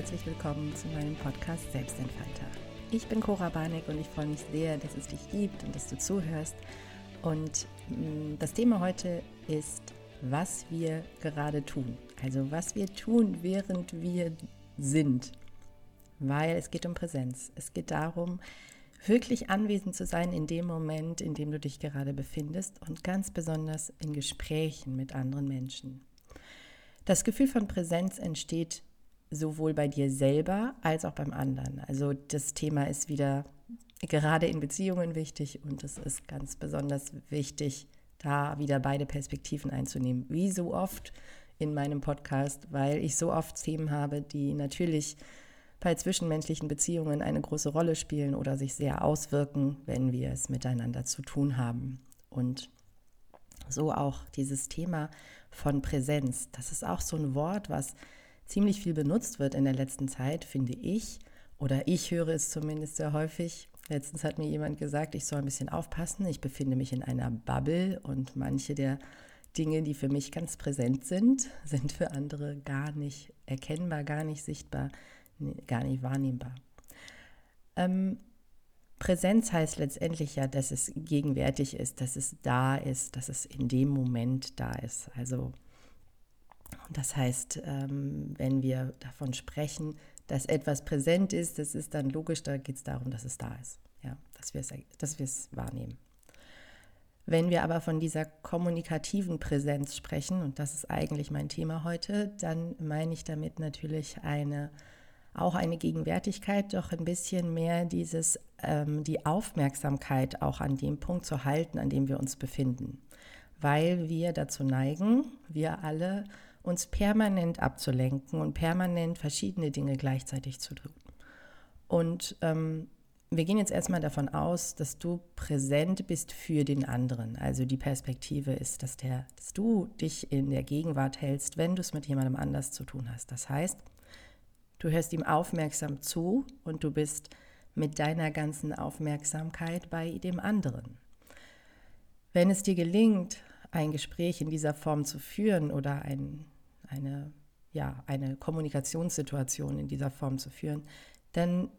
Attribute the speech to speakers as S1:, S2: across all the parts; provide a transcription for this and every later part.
S1: Herzlich willkommen zu meinem Podcast Selbstentfalter. Ich bin Cora Barneck und ich freue mich sehr, dass es dich gibt und dass du zuhörst. Und mm, das Thema heute ist, was wir gerade tun. Also was wir tun, während wir sind. Weil es geht um Präsenz. Es geht darum, wirklich anwesend zu sein in dem Moment, in dem du dich gerade befindest und ganz besonders in Gesprächen mit anderen Menschen. Das Gefühl von Präsenz entsteht sowohl bei dir selber als auch beim anderen. Also das Thema ist wieder gerade in Beziehungen wichtig und es ist ganz besonders wichtig, da wieder beide Perspektiven einzunehmen. Wie so oft in meinem Podcast, weil ich so oft Themen habe, die natürlich bei zwischenmenschlichen Beziehungen eine große Rolle spielen oder sich sehr auswirken, wenn wir es miteinander zu tun haben. Und so auch dieses Thema von Präsenz. Das ist auch so ein Wort, was ziemlich viel benutzt wird in der letzten Zeit, finde ich. Oder ich höre es zumindest sehr häufig. Letztens hat mir jemand gesagt, ich soll ein bisschen aufpassen. Ich befinde mich in einer Bubble und manche der Dinge, die für mich ganz präsent sind, sind für andere gar nicht erkennbar, gar nicht sichtbar, gar nicht wahrnehmbar. Ähm, Präsenz heißt letztendlich ja, dass es gegenwärtig ist, dass es da ist, dass es in dem Moment da ist. Also das heißt, ähm, wenn wir davon sprechen, dass etwas präsent ist, das ist dann logisch, da geht es darum, dass es da ist, ja, dass wir es, dass wahrnehmen. Wenn wir aber von dieser kommunikativen Präsenz sprechen, und das ist eigentlich mein Thema heute, dann meine ich damit natürlich eine auch eine Gegenwärtigkeit, doch ein bisschen mehr dieses, ähm, die Aufmerksamkeit auch an dem Punkt zu halten, an dem wir uns befinden. Weil wir dazu neigen, wir alle, uns permanent abzulenken und permanent verschiedene Dinge gleichzeitig zu tun. Und ähm, wir gehen jetzt erstmal davon aus, dass du präsent bist für den anderen. Also die Perspektive ist, dass, der, dass du dich in der Gegenwart hältst, wenn du es mit jemandem anders zu tun hast. Das heißt, Du hörst ihm aufmerksam zu und du bist mit deiner ganzen Aufmerksamkeit bei dem anderen. Wenn es dir gelingt, ein Gespräch in dieser Form zu führen oder ein, eine, ja, eine Kommunikationssituation in dieser Form zu führen, dann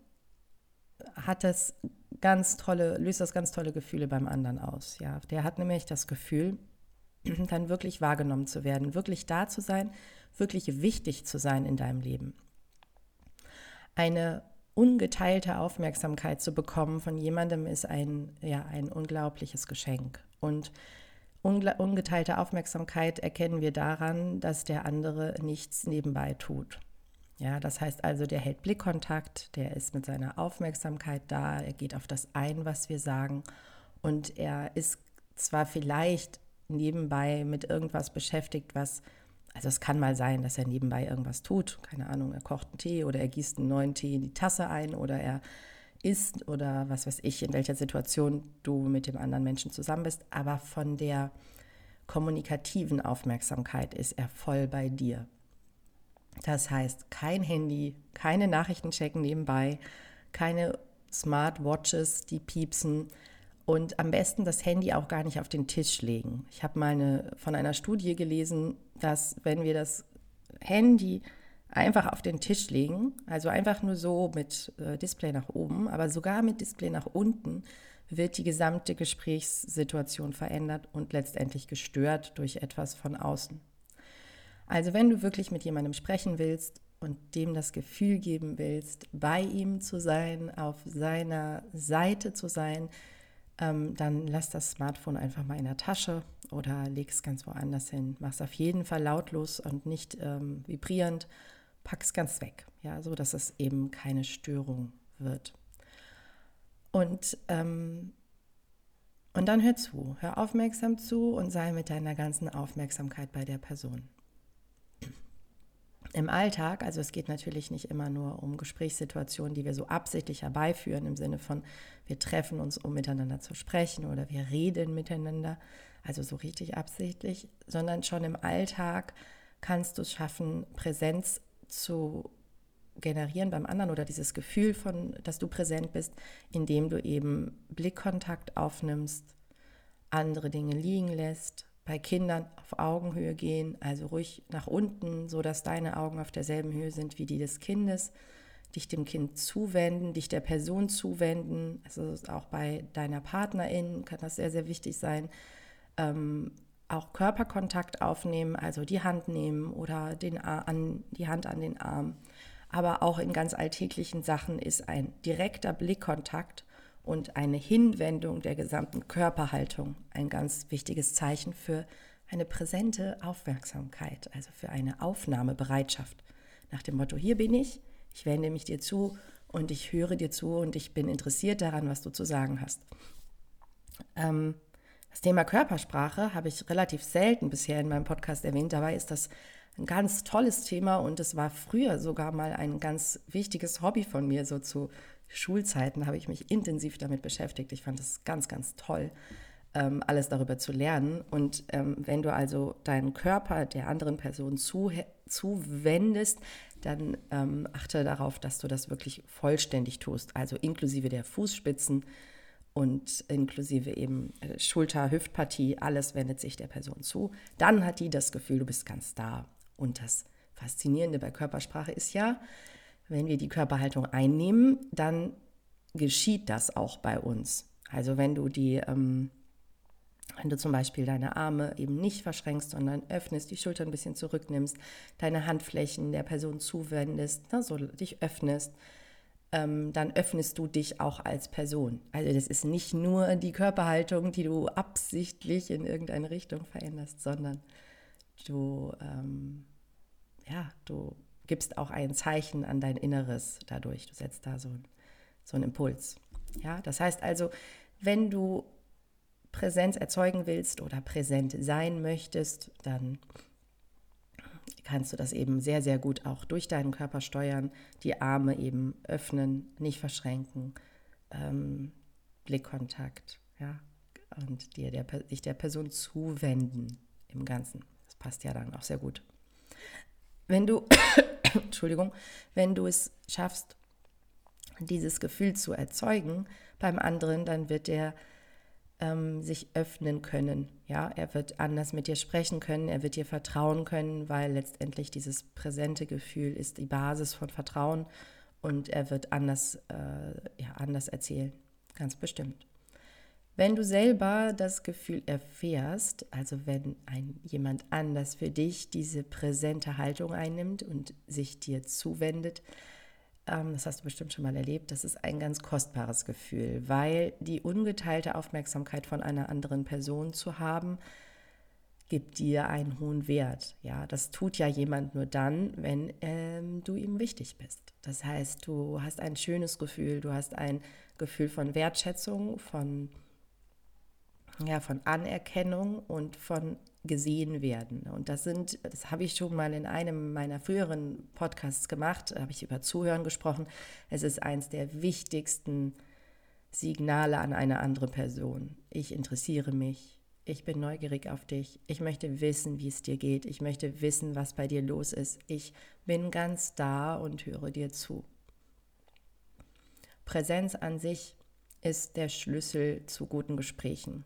S1: hat das ganz tolle, löst das ganz tolle Gefühle beim anderen aus. Ja, der hat nämlich das Gefühl, dann wirklich wahrgenommen zu werden, wirklich da zu sein, wirklich wichtig zu sein in deinem Leben eine ungeteilte Aufmerksamkeit zu bekommen von jemandem ist ein, ja, ein unglaubliches Geschenk. Und ungeteilte Aufmerksamkeit erkennen wir daran, dass der andere nichts nebenbei tut. Ja, das heißt also, der hält Blickkontakt, der ist mit seiner Aufmerksamkeit da, er geht auf das ein, was wir sagen und er ist zwar vielleicht nebenbei mit irgendwas beschäftigt, was also es kann mal sein, dass er nebenbei irgendwas tut. Keine Ahnung, er kocht einen Tee oder er gießt einen neuen Tee in die Tasse ein oder er isst oder was weiß ich, in welcher Situation du mit dem anderen Menschen zusammen bist. Aber von der kommunikativen Aufmerksamkeit ist er voll bei dir. Das heißt, kein Handy, keine Nachrichten checken nebenbei, keine Smartwatches, die piepsen, und am besten das Handy auch gar nicht auf den Tisch legen. Ich habe mal eine, von einer Studie gelesen, dass wenn wir das Handy einfach auf den Tisch legen, also einfach nur so mit äh, Display nach oben, aber sogar mit Display nach unten, wird die gesamte Gesprächssituation verändert und letztendlich gestört durch etwas von außen. Also wenn du wirklich mit jemandem sprechen willst und dem das Gefühl geben willst, bei ihm zu sein, auf seiner Seite zu sein, ähm, dann lass das Smartphone einfach mal in der Tasche oder leg es ganz woanders hin. Mach es auf jeden Fall lautlos und nicht ähm, vibrierend. Pack es ganz weg, ja, so dass es eben keine Störung wird. Und, ähm, und dann hör zu, hör aufmerksam zu und sei mit deiner ganzen Aufmerksamkeit bei der Person im Alltag, also es geht natürlich nicht immer nur um Gesprächssituationen, die wir so absichtlich herbeiführen, im Sinne von, wir treffen uns, um miteinander zu sprechen oder wir reden miteinander, also so richtig absichtlich, sondern schon im Alltag kannst du es schaffen, Präsenz zu generieren beim anderen oder dieses Gefühl von, dass du präsent bist, indem du eben Blickkontakt aufnimmst, andere Dinge liegen lässt, bei Kindern auf Augenhöhe gehen, also ruhig nach unten, so dass deine Augen auf derselben Höhe sind wie die des Kindes. Dich dem Kind zuwenden, dich der Person zuwenden. Also auch bei deiner Partnerin kann das sehr, sehr wichtig sein. Ähm, auch Körperkontakt aufnehmen, also die Hand nehmen oder den, an, die Hand an den Arm. Aber auch in ganz alltäglichen Sachen ist ein direkter Blickkontakt und eine Hinwendung der gesamten Körperhaltung ein ganz wichtiges Zeichen für eine präsente Aufmerksamkeit, also für eine Aufnahmebereitschaft. Nach dem Motto, hier bin ich, ich wende mich dir zu und ich höre dir zu und ich bin interessiert daran, was du zu sagen hast. Ähm, das Thema Körpersprache habe ich relativ selten bisher in meinem Podcast erwähnt. Dabei ist das ein ganz tolles Thema und es war früher sogar mal ein ganz wichtiges Hobby von mir, so zu Schulzeiten habe ich mich intensiv damit beschäftigt. Ich fand es ganz, ganz toll, ähm, alles darüber zu lernen. Und ähm, wenn du also deinen Körper der anderen Person zu, zuwendest, dann ähm, achte darauf, dass du das wirklich vollständig tust, also inklusive der Fußspitzen und inklusive eben äh, Schulter, Hüftpartie, alles wendet sich der Person zu. Dann hat die das Gefühl, du bist ganz da. Und das Faszinierende bei Körpersprache ist ja, wenn wir die Körperhaltung einnehmen, dann geschieht das auch bei uns. Also wenn du die, ähm, wenn du zum Beispiel deine Arme eben nicht verschränkst, sondern öffnest, die Schulter ein bisschen zurücknimmst, deine Handflächen der Person zuwendest, ne, so dich öffnest, ähm, dann öffnest du dich auch als Person. Also das ist nicht nur die Körperhaltung, die du absichtlich in irgendeine Richtung veränderst, sondern du, ähm, ja, du gibst auch ein Zeichen an dein Inneres dadurch. Du setzt da so, so einen Impuls. Ja, das heißt also, wenn du Präsenz erzeugen willst oder präsent sein möchtest, dann kannst du das eben sehr, sehr gut auch durch deinen Körper steuern, die Arme eben öffnen, nicht verschränken, ähm, Blickkontakt, ja, und dir der, dich der Person zuwenden im Ganzen. Das passt ja dann auch sehr gut. Wenn du Entschuldigung, wenn du es schaffst, dieses Gefühl zu erzeugen beim anderen, dann wird er ähm, sich öffnen können. Ja, er wird anders mit dir sprechen können, er wird dir vertrauen können, weil letztendlich dieses präsente Gefühl ist die Basis von Vertrauen und er wird anders, äh, ja, anders erzählen, ganz bestimmt. Wenn du selber das Gefühl erfährst, also wenn ein, jemand anders für dich diese präsente Haltung einnimmt und sich dir zuwendet, das hast du bestimmt schon mal erlebt, das ist ein ganz kostbares Gefühl, weil die ungeteilte Aufmerksamkeit von einer anderen Person zu haben, gibt dir einen hohen Wert. Ja, das tut ja jemand nur dann, wenn ähm, du ihm wichtig bist. Das heißt, du hast ein schönes Gefühl, du hast ein Gefühl von Wertschätzung, von ja, von Anerkennung und von gesehen werden. Und das sind, das habe ich schon mal in einem meiner früheren Podcasts gemacht, habe ich über Zuhören gesprochen. Es ist eines der wichtigsten Signale an eine andere Person. Ich interessiere mich, ich bin neugierig auf dich, ich möchte wissen, wie es dir geht, ich möchte wissen, was bei dir los ist. Ich bin ganz da und höre dir zu. Präsenz an sich ist der Schlüssel zu guten Gesprächen.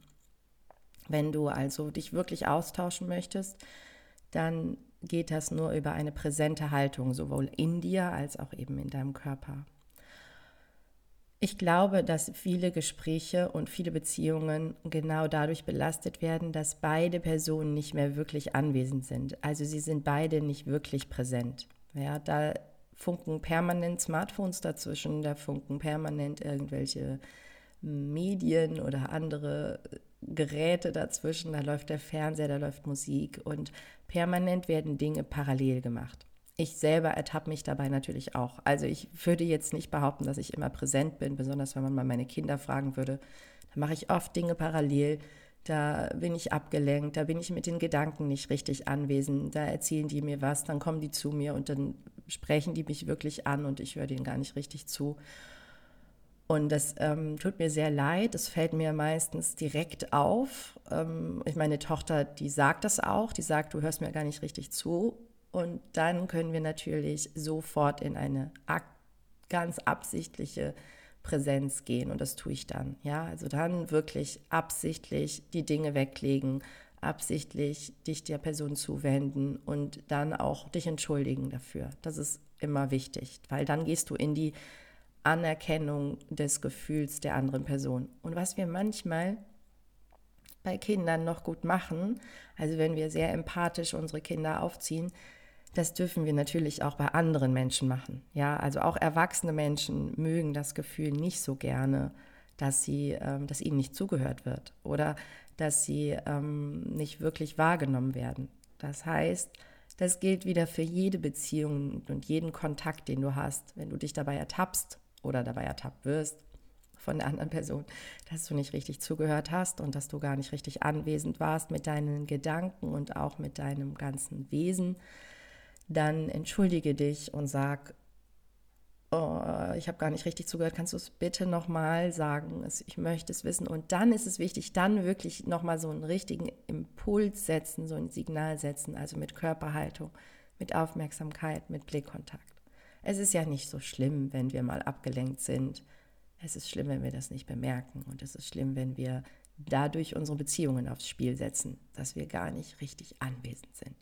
S1: Wenn du also dich wirklich austauschen möchtest, dann geht das nur über eine präsente Haltung, sowohl in dir als auch eben in deinem Körper. Ich glaube, dass viele Gespräche und viele Beziehungen genau dadurch belastet werden, dass beide Personen nicht mehr wirklich anwesend sind. Also sie sind beide nicht wirklich präsent. Ja, da funken permanent Smartphones dazwischen, da funken permanent irgendwelche Medien oder andere Geräte dazwischen, da läuft der Fernseher, da läuft Musik und permanent werden Dinge parallel gemacht. Ich selber ertappe mich dabei natürlich auch. Also ich würde jetzt nicht behaupten, dass ich immer präsent bin, besonders wenn man mal meine Kinder fragen würde. Da mache ich oft Dinge parallel. Da bin ich abgelenkt, da bin ich mit den Gedanken nicht richtig anwesend. Da erzählen die mir was, dann kommen die zu mir und dann sprechen die mich wirklich an und ich höre denen gar nicht richtig zu. Und das ähm, tut mir sehr leid. Das fällt mir meistens direkt auf. Ähm, meine Tochter, die sagt das auch. Die sagt, du hörst mir gar nicht richtig zu. Und dann können wir natürlich sofort in eine ganz absichtliche Präsenz gehen. Und das tue ich dann. Ja, also dann wirklich absichtlich die Dinge weglegen, absichtlich dich der Person zuwenden und dann auch dich entschuldigen dafür. Das ist immer wichtig, weil dann gehst du in die Anerkennung des Gefühls der anderen Person. Und was wir manchmal bei Kindern noch gut machen, also wenn wir sehr empathisch unsere Kinder aufziehen, das dürfen wir natürlich auch bei anderen Menschen machen. Ja, also auch erwachsene Menschen mögen das Gefühl nicht so gerne, dass sie, ähm, dass ihnen nicht zugehört wird oder dass sie ähm, nicht wirklich wahrgenommen werden. Das heißt, das gilt wieder für jede Beziehung und jeden Kontakt, den du hast, wenn du dich dabei ertappst oder dabei ertappt wirst von der anderen Person, dass du nicht richtig zugehört hast und dass du gar nicht richtig anwesend warst mit deinen Gedanken und auch mit deinem ganzen Wesen, dann entschuldige dich und sag, oh, ich habe gar nicht richtig zugehört, kannst du es bitte nochmal sagen? Ich möchte es wissen. Und dann ist es wichtig, dann wirklich nochmal so einen richtigen Impuls setzen, so ein Signal setzen, also mit Körperhaltung, mit Aufmerksamkeit, mit Blickkontakt. Es ist ja nicht so schlimm, wenn wir mal abgelenkt sind. Es ist schlimm, wenn wir das nicht bemerken. Und es ist schlimm, wenn wir dadurch unsere Beziehungen aufs Spiel setzen, dass wir gar nicht richtig anwesend sind.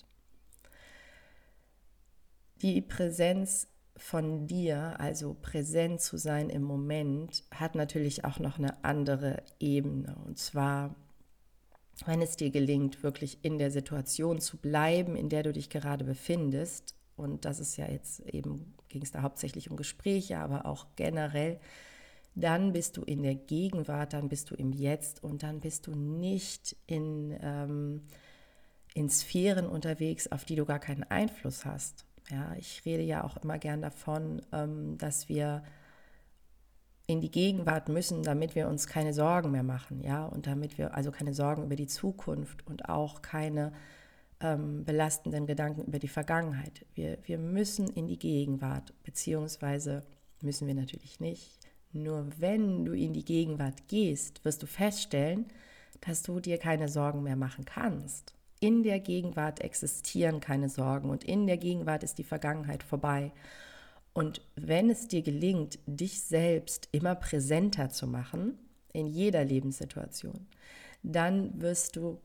S1: Die Präsenz von dir, also präsent zu sein im Moment, hat natürlich auch noch eine andere Ebene. Und zwar, wenn es dir gelingt, wirklich in der Situation zu bleiben, in der du dich gerade befindest, und das ist ja jetzt eben, ging es da hauptsächlich um Gespräche, aber auch generell, dann bist du in der Gegenwart, dann bist du im Jetzt und dann bist du nicht in, ähm, in Sphären unterwegs, auf die du gar keinen Einfluss hast. Ja, ich rede ja auch immer gern davon, ähm, dass wir in die Gegenwart müssen, damit wir uns keine Sorgen mehr machen, ja, und damit wir also keine Sorgen über die Zukunft und auch keine ähm, belastenden Gedanken über die Vergangenheit. Wir, wir müssen in die Gegenwart, beziehungsweise müssen wir natürlich nicht. Nur wenn du in die Gegenwart gehst, wirst du feststellen, dass du dir keine Sorgen mehr machen kannst in der Gegenwart existieren keine Sorgen und in der Gegenwart ist die Vergangenheit vorbei. Und wenn es dir gelingt, dich selbst immer präsenter zu machen, in jeder Lebenssituation, dann wirst du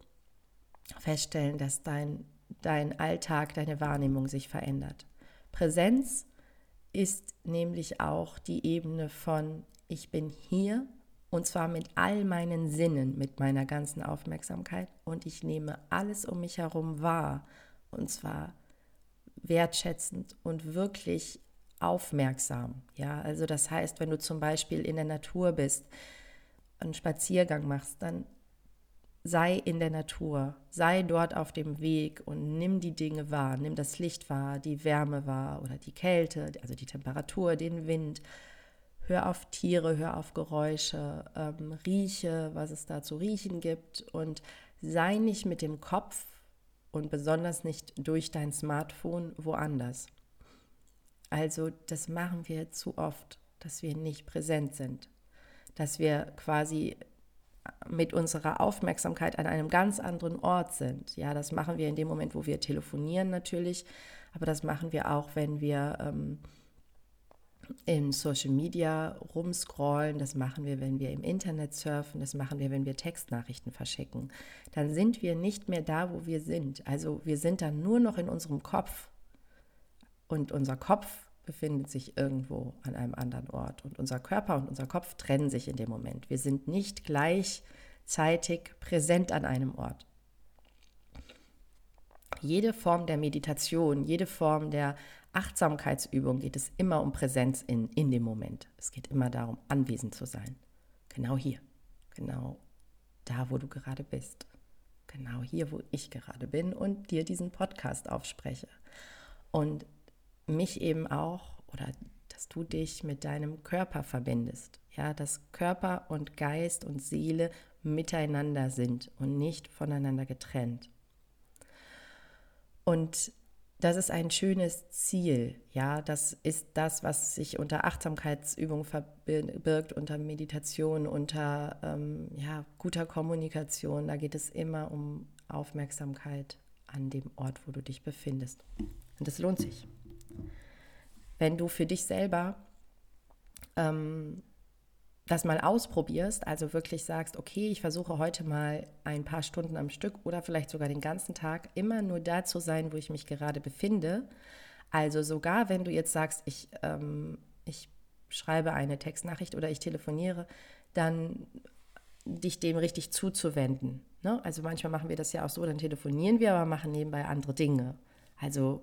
S1: feststellen, dass dein, dein Alltag, deine Wahrnehmung sich verändert. Präsenz ist nämlich auch die Ebene von ich bin hier und zwar mit all meinen Sinnen, mit meiner ganzen Aufmerksamkeit. Und ich nehme alles um mich herum wahr. Und zwar wertschätzend und wirklich aufmerksam. Ja, also das heißt, wenn du zum Beispiel in der Natur bist, einen Spaziergang machst, dann sei in der Natur, sei dort auf dem Weg und nimm die Dinge wahr, nimm das Licht wahr, die Wärme wahr oder die Kälte, also die Temperatur, den Wind, hör auf Tiere, hör auf Geräusche, ähm, rieche, was es da zu riechen gibt. Und sei nicht mit dem Kopf und besonders nicht durch dein Smartphone woanders. Also das machen wir zu oft, dass wir nicht präsent sind, dass wir quasi mit unserer Aufmerksamkeit an einem ganz anderen Ort sind. Ja, das machen wir in dem Moment, wo wir telefonieren natürlich, aber das machen wir auch, wenn wir ähm, in Social Media rumscrollen, das machen wir, wenn wir im Internet surfen, das machen wir, wenn wir Textnachrichten verschicken. Dann sind wir nicht mehr da, wo wir sind. Also wir sind dann nur noch in unserem Kopf und unser Kopf befindet sich irgendwo an einem anderen Ort und unser Körper und unser Kopf trennen sich in dem Moment. Wir sind nicht gleichzeitig präsent an einem Ort. Jede Form der Meditation, jede Form der Achtsamkeitsübung geht es immer um Präsenz in, in dem Moment. Es geht immer darum, anwesend zu sein. Genau hier. Genau da, wo du gerade bist. Genau hier, wo ich gerade bin und dir diesen Podcast aufspreche. Und mich eben auch, oder dass du dich mit deinem Körper verbindest. Ja, dass Körper und Geist und Seele miteinander sind und nicht voneinander getrennt. Und das ist ein schönes Ziel. Ja, das ist das, was sich unter Achtsamkeitsübung verbirgt, unter Meditation, unter ähm, ja, guter Kommunikation. Da geht es immer um Aufmerksamkeit an dem Ort, wo du dich befindest. Und das lohnt sich. Wenn du für dich selber ähm, das mal ausprobierst, also wirklich sagst, okay, ich versuche heute mal ein paar Stunden am Stück oder vielleicht sogar den ganzen Tag immer nur da zu sein, wo ich mich gerade befinde. Also sogar wenn du jetzt sagst, ich, ähm, ich schreibe eine Textnachricht oder ich telefoniere, dann dich dem richtig zuzuwenden. Ne? Also manchmal machen wir das ja auch so, dann telefonieren wir, aber machen nebenbei andere Dinge. Also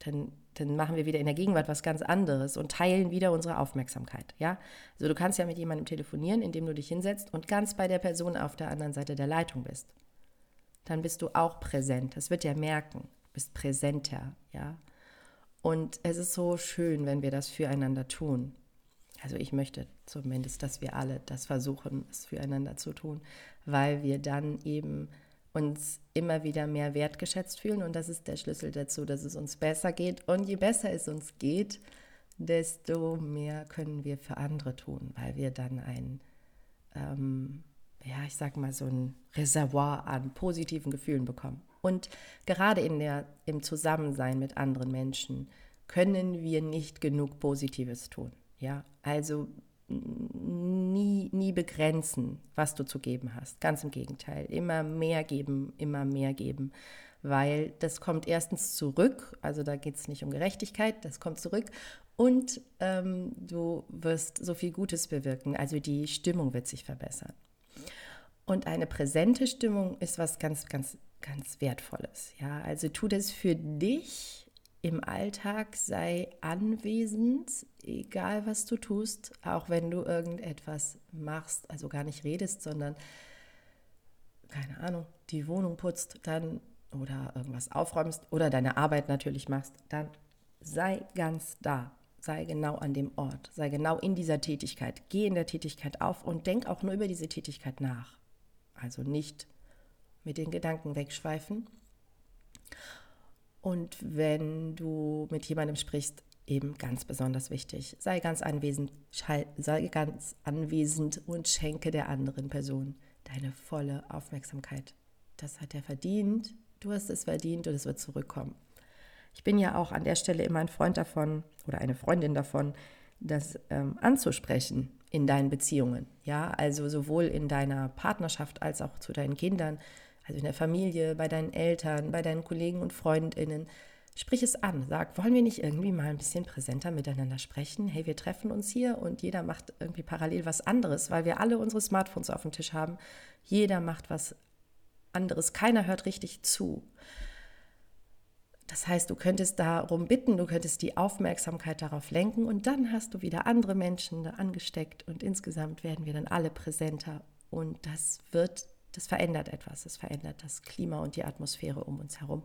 S1: dann, dann machen wir wieder in der Gegenwart was ganz anderes und teilen wieder unsere Aufmerksamkeit. Ja? Also du kannst ja mit jemandem telefonieren, indem du dich hinsetzt und ganz bei der Person auf der anderen Seite der Leitung bist. Dann bist du auch präsent. Das wird ja merken. Du bist präsenter, ja. Und es ist so schön, wenn wir das füreinander tun. Also ich möchte zumindest, dass wir alle das versuchen, es füreinander zu tun, weil wir dann eben uns immer wieder mehr wertgeschätzt fühlen und das ist der Schlüssel dazu, dass es uns besser geht. Und je besser es uns geht, desto mehr können wir für andere tun, weil wir dann ein, ähm, ja, ich sag mal, so ein Reservoir an positiven Gefühlen bekommen. Und gerade in der, im Zusammensein mit anderen Menschen können wir nicht genug Positives tun. Ja, also nie, nie begrenzen, was du zu geben hast. Ganz im Gegenteil. Immer mehr geben, immer mehr geben. Weil das kommt erstens zurück, also da geht es nicht um Gerechtigkeit, das kommt zurück. Und ähm, du wirst so viel Gutes bewirken, also die Stimmung wird sich verbessern. Und eine präsente Stimmung ist was ganz, ganz, ganz Wertvolles. Ja, also tu das für dich im Alltag sei anwesend, egal was du tust, auch wenn du irgendetwas machst, also gar nicht redest, sondern keine Ahnung, die Wohnung putzt, dann oder irgendwas aufräumst oder deine Arbeit natürlich machst, dann sei ganz da, sei genau an dem Ort, sei genau in dieser Tätigkeit, geh in der Tätigkeit auf und denk auch nur über diese Tätigkeit nach. Also nicht mit den Gedanken wegschweifen und wenn du mit jemandem sprichst, eben ganz besonders wichtig. Sei ganz anwesend, sei ganz anwesend und schenke der anderen Person deine volle Aufmerksamkeit. Das hat er verdient, du hast es verdient und es wird zurückkommen. Ich bin ja auch an der Stelle immer ein Freund davon oder eine Freundin davon, das ähm, anzusprechen in deinen Beziehungen. Ja, also sowohl in deiner Partnerschaft als auch zu deinen Kindern also in der Familie, bei deinen Eltern, bei deinen Kollegen und Freundinnen. Sprich es an, sag, wollen wir nicht irgendwie mal ein bisschen präsenter miteinander sprechen? Hey, wir treffen uns hier und jeder macht irgendwie parallel was anderes, weil wir alle unsere Smartphones auf dem Tisch haben. Jeder macht was anderes, keiner hört richtig zu. Das heißt, du könntest darum bitten, du könntest die Aufmerksamkeit darauf lenken und dann hast du wieder andere Menschen da angesteckt und insgesamt werden wir dann alle präsenter und das wird das verändert etwas. Das verändert das Klima und die Atmosphäre um uns herum.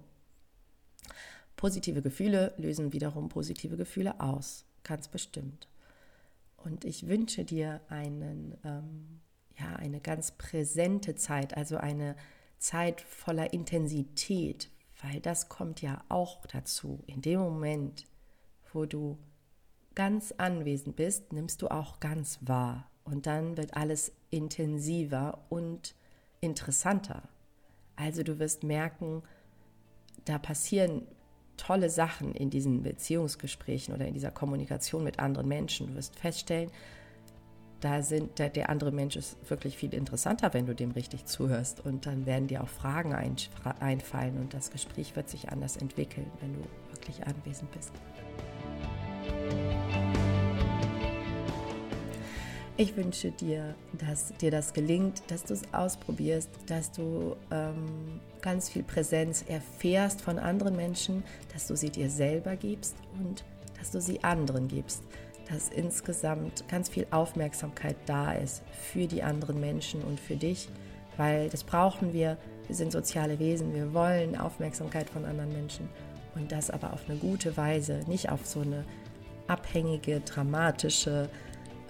S1: Positive Gefühle lösen wiederum positive Gefühle aus, ganz bestimmt. Und ich wünsche dir einen, ähm, ja, eine ganz präsente Zeit, also eine Zeit voller Intensität, weil das kommt ja auch dazu. In dem Moment, wo du ganz anwesend bist, nimmst du auch ganz wahr. Und dann wird alles intensiver und interessanter. Also du wirst merken, da passieren tolle Sachen in diesen Beziehungsgesprächen oder in dieser Kommunikation mit anderen Menschen. Du wirst feststellen, da sind der, der andere Mensch ist wirklich viel interessanter, wenn du dem richtig zuhörst. Und dann werden dir auch Fragen einfallen und das Gespräch wird sich anders entwickeln, wenn du wirklich anwesend bist. Ich wünsche dir, dass dir das gelingt, dass du es ausprobierst, dass du ähm, ganz viel Präsenz erfährst von anderen Menschen, dass du sie dir selber gibst und dass du sie anderen gibst, dass insgesamt ganz viel Aufmerksamkeit da ist für die anderen Menschen und für dich, weil das brauchen wir. Wir sind soziale Wesen, wir wollen Aufmerksamkeit von anderen Menschen. Und das aber auf eine gute Weise, nicht auf so eine abhängige, dramatische,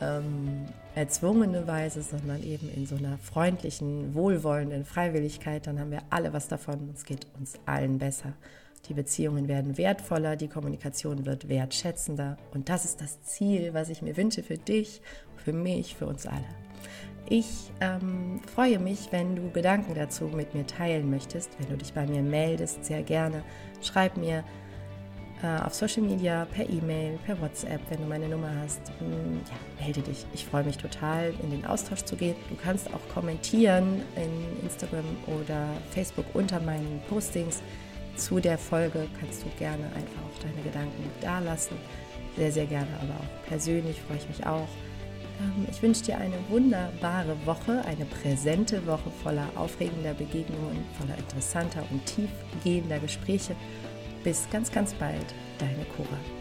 S1: ähm, erzwungene Weise, sondern eben in so einer freundlichen, wohlwollenden Freiwilligkeit, dann haben wir alle was davon. Es geht uns allen besser. Die Beziehungen werden wertvoller, die Kommunikation wird wertschätzender. Und das ist das Ziel, was ich mir wünsche für dich, für mich, für uns alle. Ich ähm, freue mich, wenn du Gedanken dazu mit mir teilen möchtest, wenn du dich bei mir meldest, sehr gerne. Schreib mir auf Social Media, per E-Mail, per WhatsApp, wenn du meine Nummer hast. Mm, ja, melde dich. Ich freue mich total, in den Austausch zu gehen. Du kannst auch kommentieren in Instagram oder Facebook unter meinen Postings zu der Folge. Kannst du gerne einfach auch deine Gedanken da lassen. Sehr, sehr gerne, aber auch persönlich freue ich mich auch. Ähm, ich wünsche dir eine wunderbare Woche, eine präsente Woche voller aufregender Begegnungen, voller interessanter und tiefgehender Gespräche bis ganz, ganz bald, deine Cora.